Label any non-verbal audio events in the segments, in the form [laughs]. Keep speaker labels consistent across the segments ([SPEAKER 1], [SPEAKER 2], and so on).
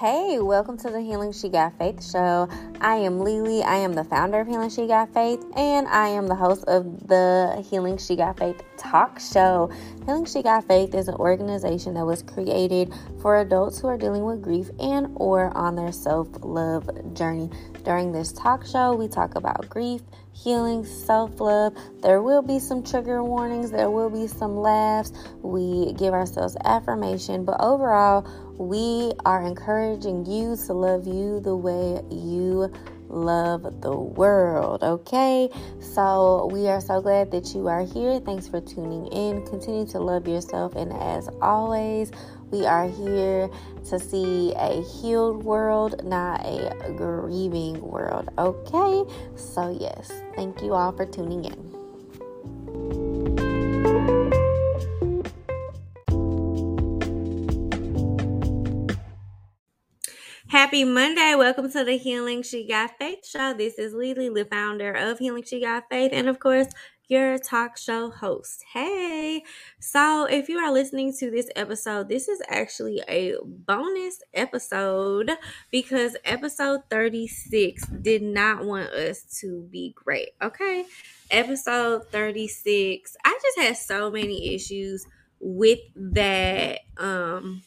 [SPEAKER 1] Hey, welcome to the Healing She Got Faith show. I am Lily. I am the founder of Healing She Got Faith, and I am the host of the Healing She Got Faith talk show. Healing She Got Faith is an organization that was created for adults who are dealing with grief and or on their self-love journey. During this talk show, we talk about grief, healing, self love. There will be some trigger warnings, there will be some laughs. We give ourselves affirmation, but overall, we are encouraging you to love you the way you love the world. Okay, so we are so glad that you are here. Thanks for tuning in. Continue to love yourself, and as always, we are here to see a healed world, not a grieving world. Okay, so yes, thank you all for tuning in. Happy Monday. Welcome to the Healing She Got Faith show. This is Lily, the founder of Healing She Got Faith, and of course, your talk show host. Hey, so if you are listening to this episode, this is actually a bonus episode because episode 36 did not want us to be great. Okay, episode 36, I just had so many issues with that, um,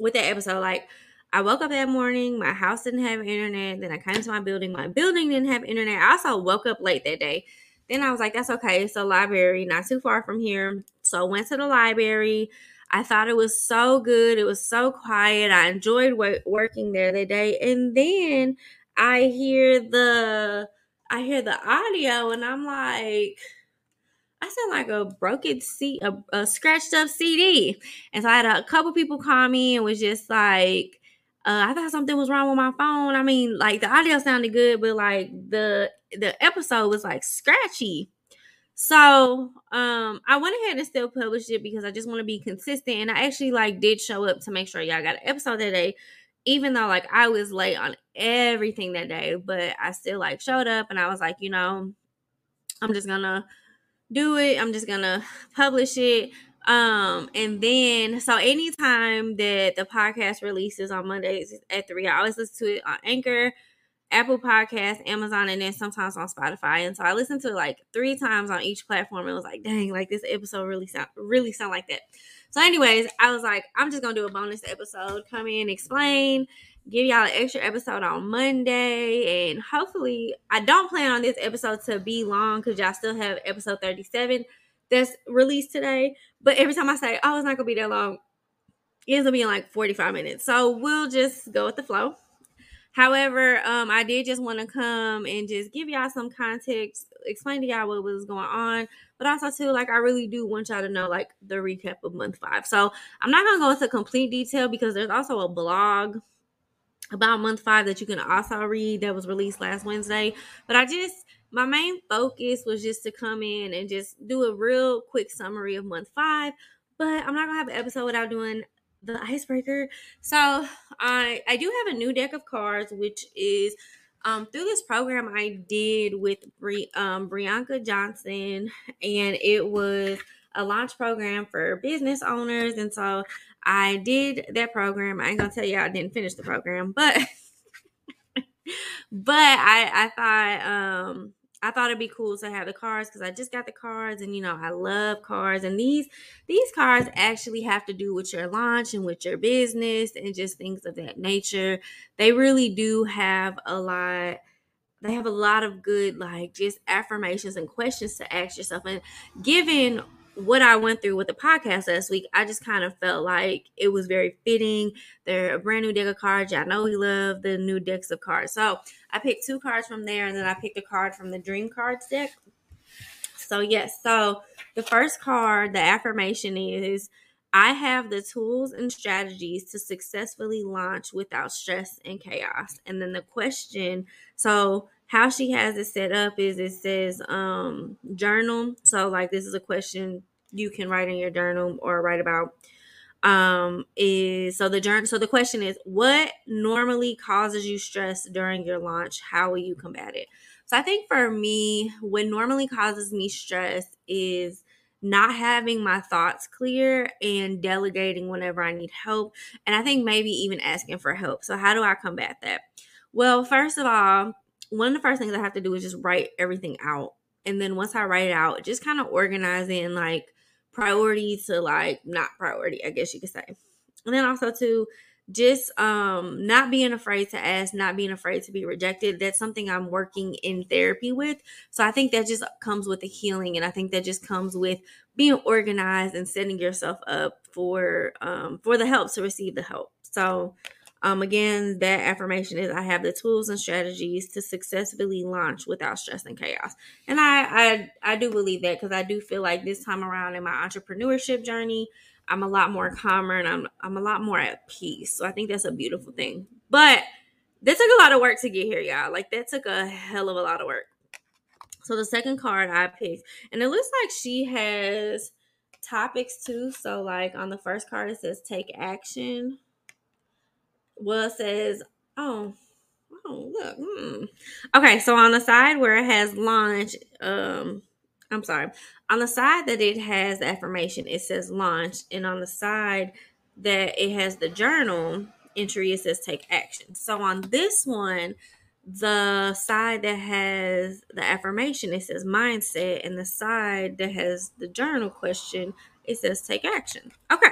[SPEAKER 1] with that episode. Like, I woke up that morning, my house didn't have internet. Then I came to my building, my building didn't have internet. I also woke up late that day. Then I was like, that's okay. It's a library, not too far from here. So I went to the library. I thought it was so good. It was so quiet. I enjoyed working there that day. And then I hear the I hear the audio and I'm like I sound like a broken C a, a scratched up CD. And so I had a couple people call me and was just like uh, I thought something was wrong with my phone. I mean, like the audio sounded good, but like the the episode was like scratchy. So um I went ahead and still published it because I just want to be consistent. And I actually like did show up to make sure y'all got an episode that day, even though like I was late on everything that day. But I still like showed up and I was like, you know, I'm just gonna do it. I'm just gonna publish it. Um, and then so anytime that the podcast releases on Mondays at three, I always listen to it on Anchor, Apple Podcast, Amazon, and then sometimes on Spotify. And so I listened to it like three times on each platform. It was like, dang, like this episode really sound really sound like that. So, anyways, I was like, I'm just gonna do a bonus episode, come in, explain, give y'all an extra episode on Monday, and hopefully, I don't plan on this episode to be long because y'all still have episode 37 that's released today. But every time I say, oh, it's not gonna be that long, it ends up being like 45 minutes. So we'll just go with the flow. However, um, I did just want to come and just give y'all some context, explain to y'all what was going on, but also too, like I really do want y'all to know like the recap of month five. So I'm not gonna go into complete detail because there's also a blog about month five that you can also read that was released last Wednesday. But I just my main focus was just to come in and just do a real quick summary of month five. But I'm not gonna have an episode without doing the icebreaker. So I I do have a new deck of cards, which is um, through this program I did with Bri- um, Brianca Johnson, and it was a launch program for business owners. And so I did that program. I ain't gonna tell you I didn't finish the program, but [laughs] but I I thought um I thought it'd be cool to have the cards because I just got the cards and you know I love cards and these these cards actually have to do with your launch and with your business and just things of that nature. They really do have a lot they have a lot of good like just affirmations and questions to ask yourself and given what I went through with the podcast last week, I just kind of felt like it was very fitting. They're a brand new deck of cards. I know we love the new decks of cards. So I picked two cards from there and then I picked a card from the Dream Cards deck. So, yes, so the first card, the affirmation is I have the tools and strategies to successfully launch without stress and chaos. And then the question, so how she has it set up is it says um journal so like this is a question you can write in your journal or write about um is so the journal so the question is what normally causes you stress during your launch how will you combat it so i think for me what normally causes me stress is not having my thoughts clear and delegating whenever I need help. And I think maybe even asking for help. So, how do I combat that? Well, first of all, one of the first things I have to do is just write everything out. And then once I write it out, just kind of organizing like priority to like not priority, I guess you could say. And then also to just um not being afraid to ask not being afraid to be rejected that's something i'm working in therapy with so i think that just comes with the healing and i think that just comes with being organized and setting yourself up for um for the help to receive the help so um again that affirmation is i have the tools and strategies to successfully launch without stress and chaos and i i, I do believe that because i do feel like this time around in my entrepreneurship journey I'm a lot more calmer and I'm I'm a lot more at peace. So I think that's a beautiful thing. But that took a lot of work to get here, y'all. Like that took a hell of a lot of work. So the second card I picked, and it looks like she has topics too. So like on the first card it says take action. Well, says, oh, oh look. Hmm. Okay, so on the side where it has launch, um, I'm sorry. On the side that it has the affirmation, it says launch. And on the side that it has the journal entry, it says take action. So on this one, the side that has the affirmation, it says mindset. And the side that has the journal question, it says take action. Okay.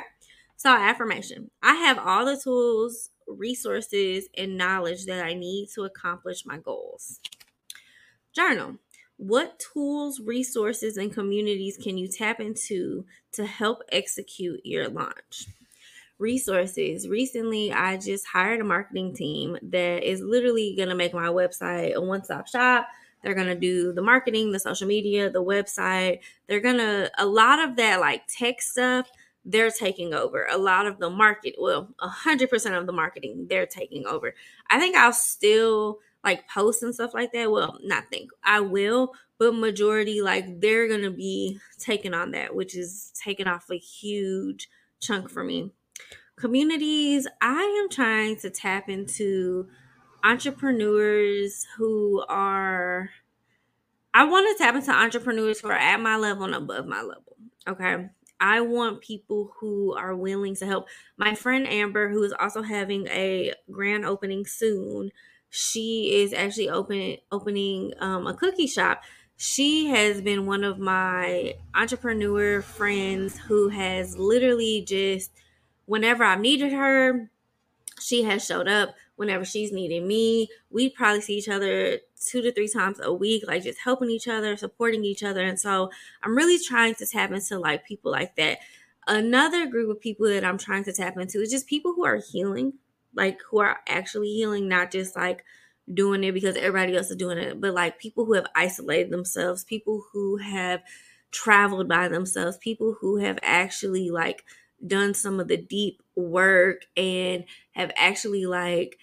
[SPEAKER 1] So, affirmation I have all the tools, resources, and knowledge that I need to accomplish my goals. Journal what tools, resources, and communities can you tap into to help execute your launch? Resources. Recently, I just hired a marketing team that is literally going to make my website a one stop shop. They're going to do the marketing, the social media, the website. They're going to, a lot of that like tech stuff, they're taking over. A lot of the market, well, 100% of the marketing, they're taking over. I think I'll still like posts and stuff like that. Well, not think I will, but majority like they're gonna be taking on that, which is taking off a huge chunk for me. Communities, I am trying to tap into entrepreneurs who are I want to tap into entrepreneurs who are at my level and above my level. Okay. I want people who are willing to help. My friend Amber, who is also having a grand opening soon, she is actually open opening um, a cookie shop. She has been one of my entrepreneur friends who has literally just whenever I've needed her, she has showed up. Whenever she's needed me, we probably see each other two to three times a week, like just helping each other, supporting each other. And so I'm really trying to tap into like people like that. Another group of people that I'm trying to tap into is just people who are healing like who are actually healing, not just like doing it because everybody else is doing it, but like people who have isolated themselves, people who have traveled by themselves, people who have actually like done some of the deep work and have actually like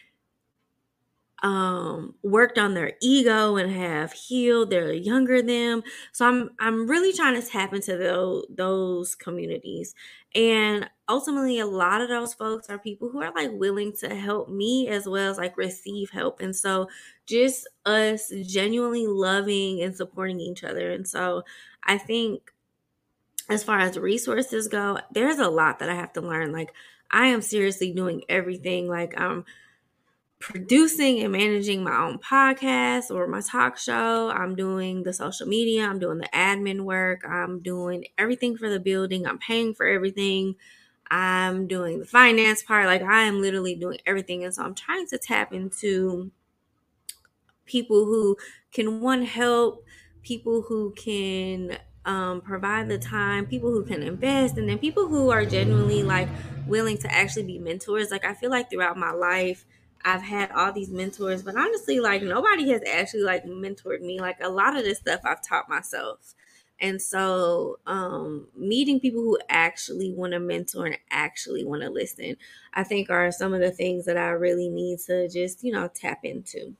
[SPEAKER 1] um worked on their ego and have healed they're younger them. So i'm i'm really trying to tap into those those communities. And ultimately a lot of those folks are people who are like willing to help me as well as like receive help. And so just us genuinely loving and supporting each other. And so i think as far as resources go there's a lot that i have to learn. Like i am seriously doing everything. Like i'm um, producing and managing my own podcast or my talk show. I'm doing the social media, I'm doing the admin work, I'm doing everything for the building, I'm paying for everything. I'm doing the finance part. Like I am literally doing everything. And so I'm trying to tap into people who can one help, people who can um, provide the time, people who can invest, and then people who are genuinely like willing to actually be mentors. Like I feel like throughout my life, I've had all these mentors, but honestly, like nobody has actually like mentored me. Like a lot of this stuff I've taught myself. And so, um, meeting people who actually want to mentor and actually want to listen, I think are some of the things that I really need to just, you know, tap into.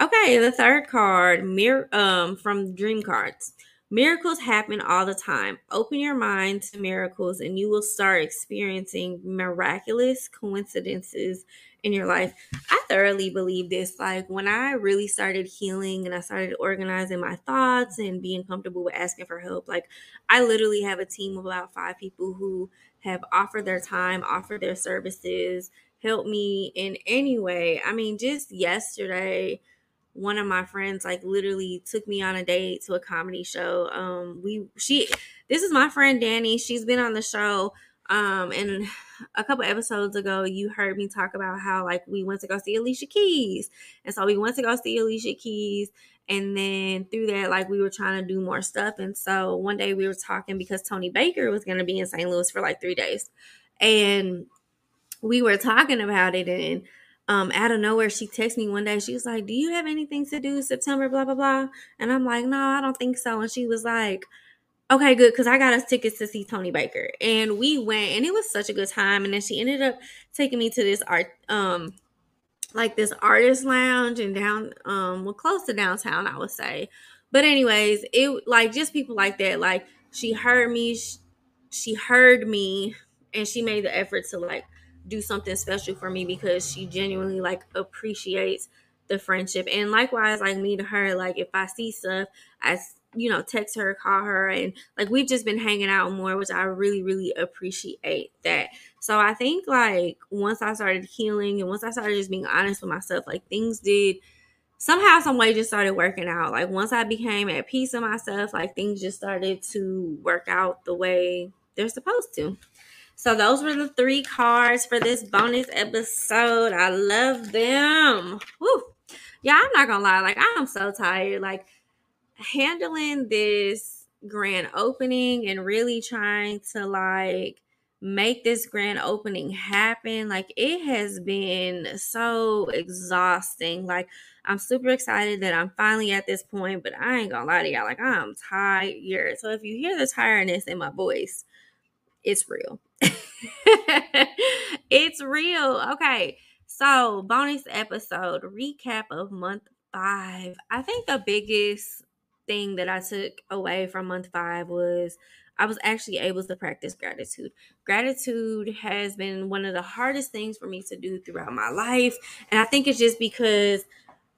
[SPEAKER 1] Okay, the third card, mirror um from Dream Cards. Miracles happen all the time. Open your mind to miracles and you will start experiencing miraculous coincidences in your life. I thoroughly believe this. Like when I really started healing and I started organizing my thoughts and being comfortable with asking for help, like I literally have a team of about five people who have offered their time, offered their services, helped me in any way. I mean, just yesterday, one of my friends like literally took me on a date to a comedy show. Um we she this is my friend Danny. She's been on the show um and [sighs] a couple episodes ago you heard me talk about how like we went to go see Alicia Keys. And so we went to go see Alicia Keys and then through that like we were trying to do more stuff and so one day we were talking because Tony Baker was going to be in St. Louis for like 3 days. And we were talking about it and um out of nowhere she texted me one day she was like do you have anything to do september blah blah blah? And i'm like no i don't think so. And she was like okay good because i got us tickets to see tony baker. And we went and it was such a good time and then she ended up taking me to this art um like this artist lounge and down um well close to downtown i would say. But anyways it like just people like that like she heard me she, she heard me and she made the effort to like do something special for me because she genuinely like appreciates the friendship. And likewise like me to her like if i see stuff i you know text her call her and like we've just been hanging out more which i really really appreciate that. So i think like once i started healing and once i started just being honest with myself like things did somehow some way just started working out. Like once i became at peace with myself like things just started to work out the way they're supposed to so those were the three cards for this bonus episode. I love them. Woo. Yeah, I'm not gonna lie, like I'm so tired. Like handling this grand opening and really trying to like make this grand opening happen like it has been so exhausting like i'm super excited that i'm finally at this point but i ain't gonna lie to y'all like i'm tired so if you hear the tiredness in my voice it's real [laughs] it's real. Okay. So, bonus episode recap of month five. I think the biggest thing that I took away from month five was I was actually able to practice gratitude. Gratitude has been one of the hardest things for me to do throughout my life. And I think it's just because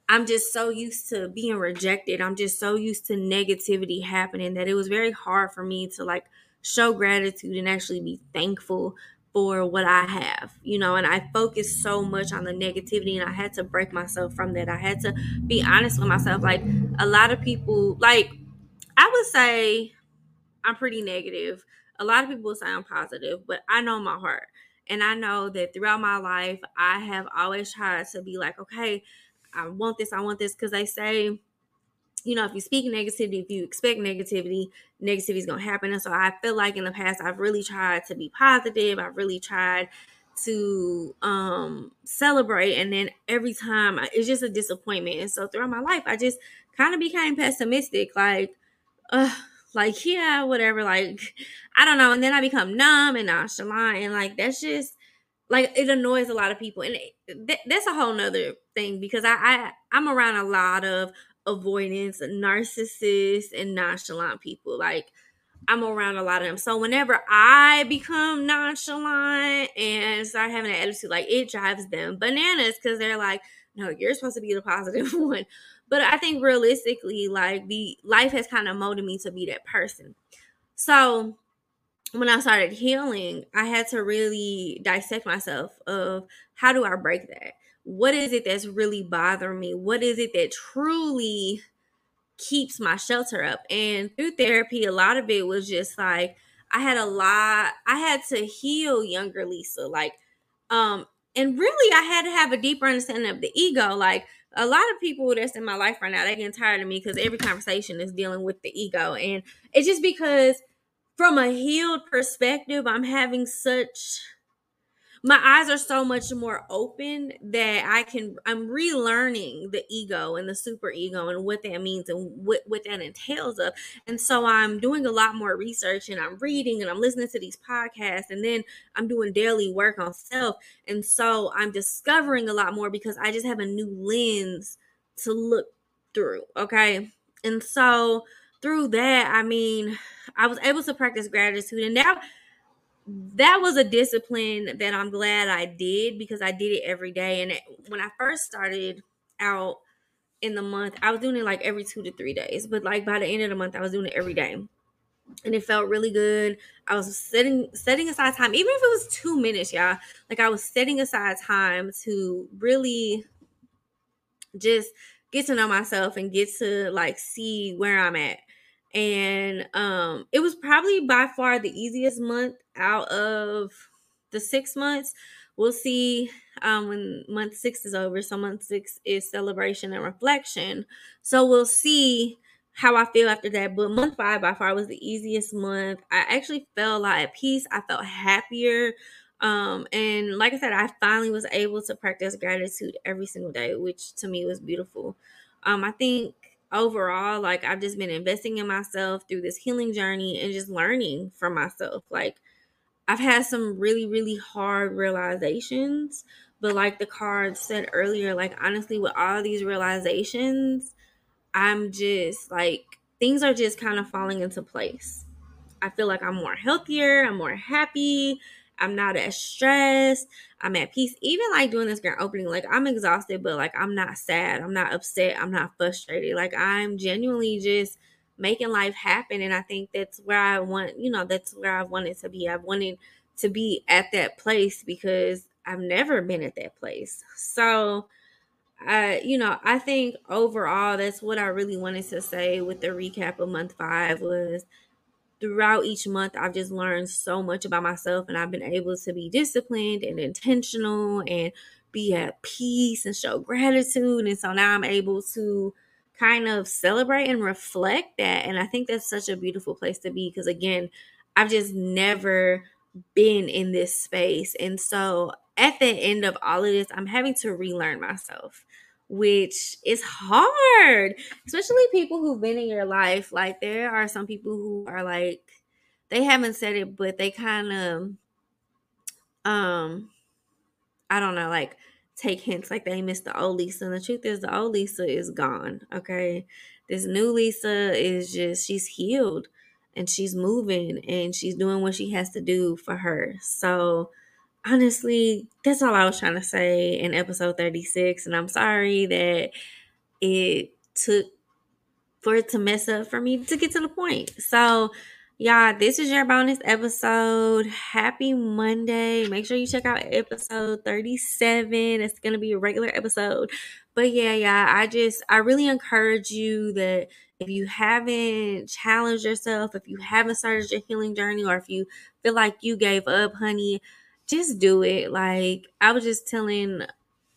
[SPEAKER 1] I'm just so used to being rejected. I'm just so used to negativity happening that it was very hard for me to like show gratitude and actually be thankful for what I have, you know, and I focused so much on the negativity and I had to break myself from that. I had to be honest with myself. Like a lot of people, like I would say I'm pretty negative. A lot of people say I'm positive, but I know my heart. And I know that throughout my life, I have always tried to be like, okay, I want this, I want this, because they say you know, if you speak negativity, if you expect negativity, negativity is going to happen. And so I feel like in the past, I've really tried to be positive. I've really tried to um celebrate. And then every time it's just a disappointment. And so throughout my life, I just kind of became pessimistic. Like, uh, like, yeah, whatever. Like, [laughs] I don't know. And then I become numb and nonchalant. And like, that's just, like it annoys a lot of people and it, that's a whole nother thing because I, I i'm around a lot of avoidance, narcissists, and nonchalant people. Like I'm around a lot of them. So whenever I become nonchalant and start having an attitude, like it drives them bananas because they're like, no, you're supposed to be the positive [laughs] one. But I think realistically, like the life has kind of molded me to be that person. So when I started healing, I had to really dissect myself of how do I break that? What is it that's really bothering me? What is it that truly keeps my shelter up? And through therapy, a lot of it was just like I had a lot, I had to heal younger Lisa. Like, um, and really I had to have a deeper understanding of the ego. Like a lot of people that's in my life right now, they get tired of me because every conversation is dealing with the ego. And it's just because from a healed perspective, I'm having such my eyes are so much more open that I can I'm relearning the ego and the super ego and what that means and what, what that entails of. And so I'm doing a lot more research and I'm reading and I'm listening to these podcasts and then I'm doing daily work on self. And so I'm discovering a lot more because I just have a new lens to look through. Okay. And so through that, I mean, I was able to practice gratitude, and that that was a discipline that I'm glad I did because I did it every day. And when I first started out in the month, I was doing it like every two to three days. But like by the end of the month, I was doing it every day and it felt really good. I was setting setting aside time, even if it was two minutes, y'all. Like I was setting aside time to really just get to know myself and get to like see where I'm at. And um it was probably by far the easiest month out of the six months. We'll see um when month six is over. So month six is celebration and reflection. So we'll see how I feel after that. But month five by far was the easiest month. I actually felt a lot at peace. I felt happier. Um, and like I said, I finally was able to practice gratitude every single day, which to me was beautiful. Um, I think overall, like I've just been investing in myself through this healing journey and just learning from myself. Like I've had some really, really hard realizations, but like the card said earlier, like honestly, with all these realizations, I'm just like things are just kind of falling into place. I feel like I'm more healthier, I'm more happy, I'm not as stressed, I'm at peace. Even like doing this grand opening, like I'm exhausted, but like I'm not sad, I'm not upset, I'm not frustrated. Like I'm genuinely just making life happen. And I think that's where I want, you know, that's where I've wanted to be. I've wanted to be at that place because I've never been at that place. So I, you know, I think overall that's what I really wanted to say with the recap of month five was throughout each month I've just learned so much about myself and I've been able to be disciplined and intentional and be at peace and show gratitude. And so now I'm able to kind of celebrate and reflect that. And I think that's such a beautiful place to be because again, I've just never been in this space. And so at the end of all of this, I'm having to relearn myself, which is hard, especially people who've been in your life. Like, there are some people who are like, they haven't said it, but they kind of, um, I don't know, like, take hints like they miss the old Lisa. And the truth is, the old Lisa is gone. Okay. This new Lisa is just, she's healed and she's moving and she's doing what she has to do for her. So, honestly, that's all I was trying to say in episode 36. And I'm sorry that it took for it to mess up for me to get to the point. So, y'all, this is your bonus episode. Happy Monday. Make sure you check out episode 37. It's going to be a regular episode. But yeah, yeah, I just, I really encourage you that if you haven't challenged yourself, if you haven't started your healing journey, or if you feel like you gave up, honey, just do it. Like I was just telling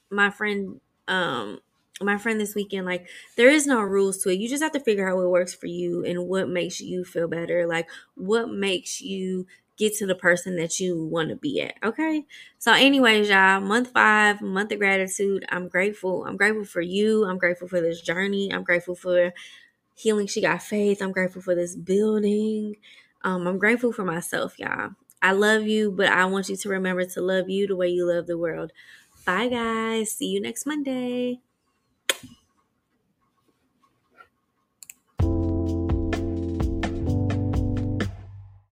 [SPEAKER 1] my friend, um, my friend this weekend, like there is no rules to it. You just have to figure out what works for you and what makes you feel better. Like what makes you get to the person that you want to be at. Okay. So, anyways, y'all, month five, month of gratitude. I'm grateful. I'm grateful for you. I'm grateful for this journey. I'm grateful for healing. She got faith. I'm grateful for this building. Um, I'm grateful for myself, y'all. I love you, but I want you to remember to love you the way you love the world. Bye, guys. See you next Monday.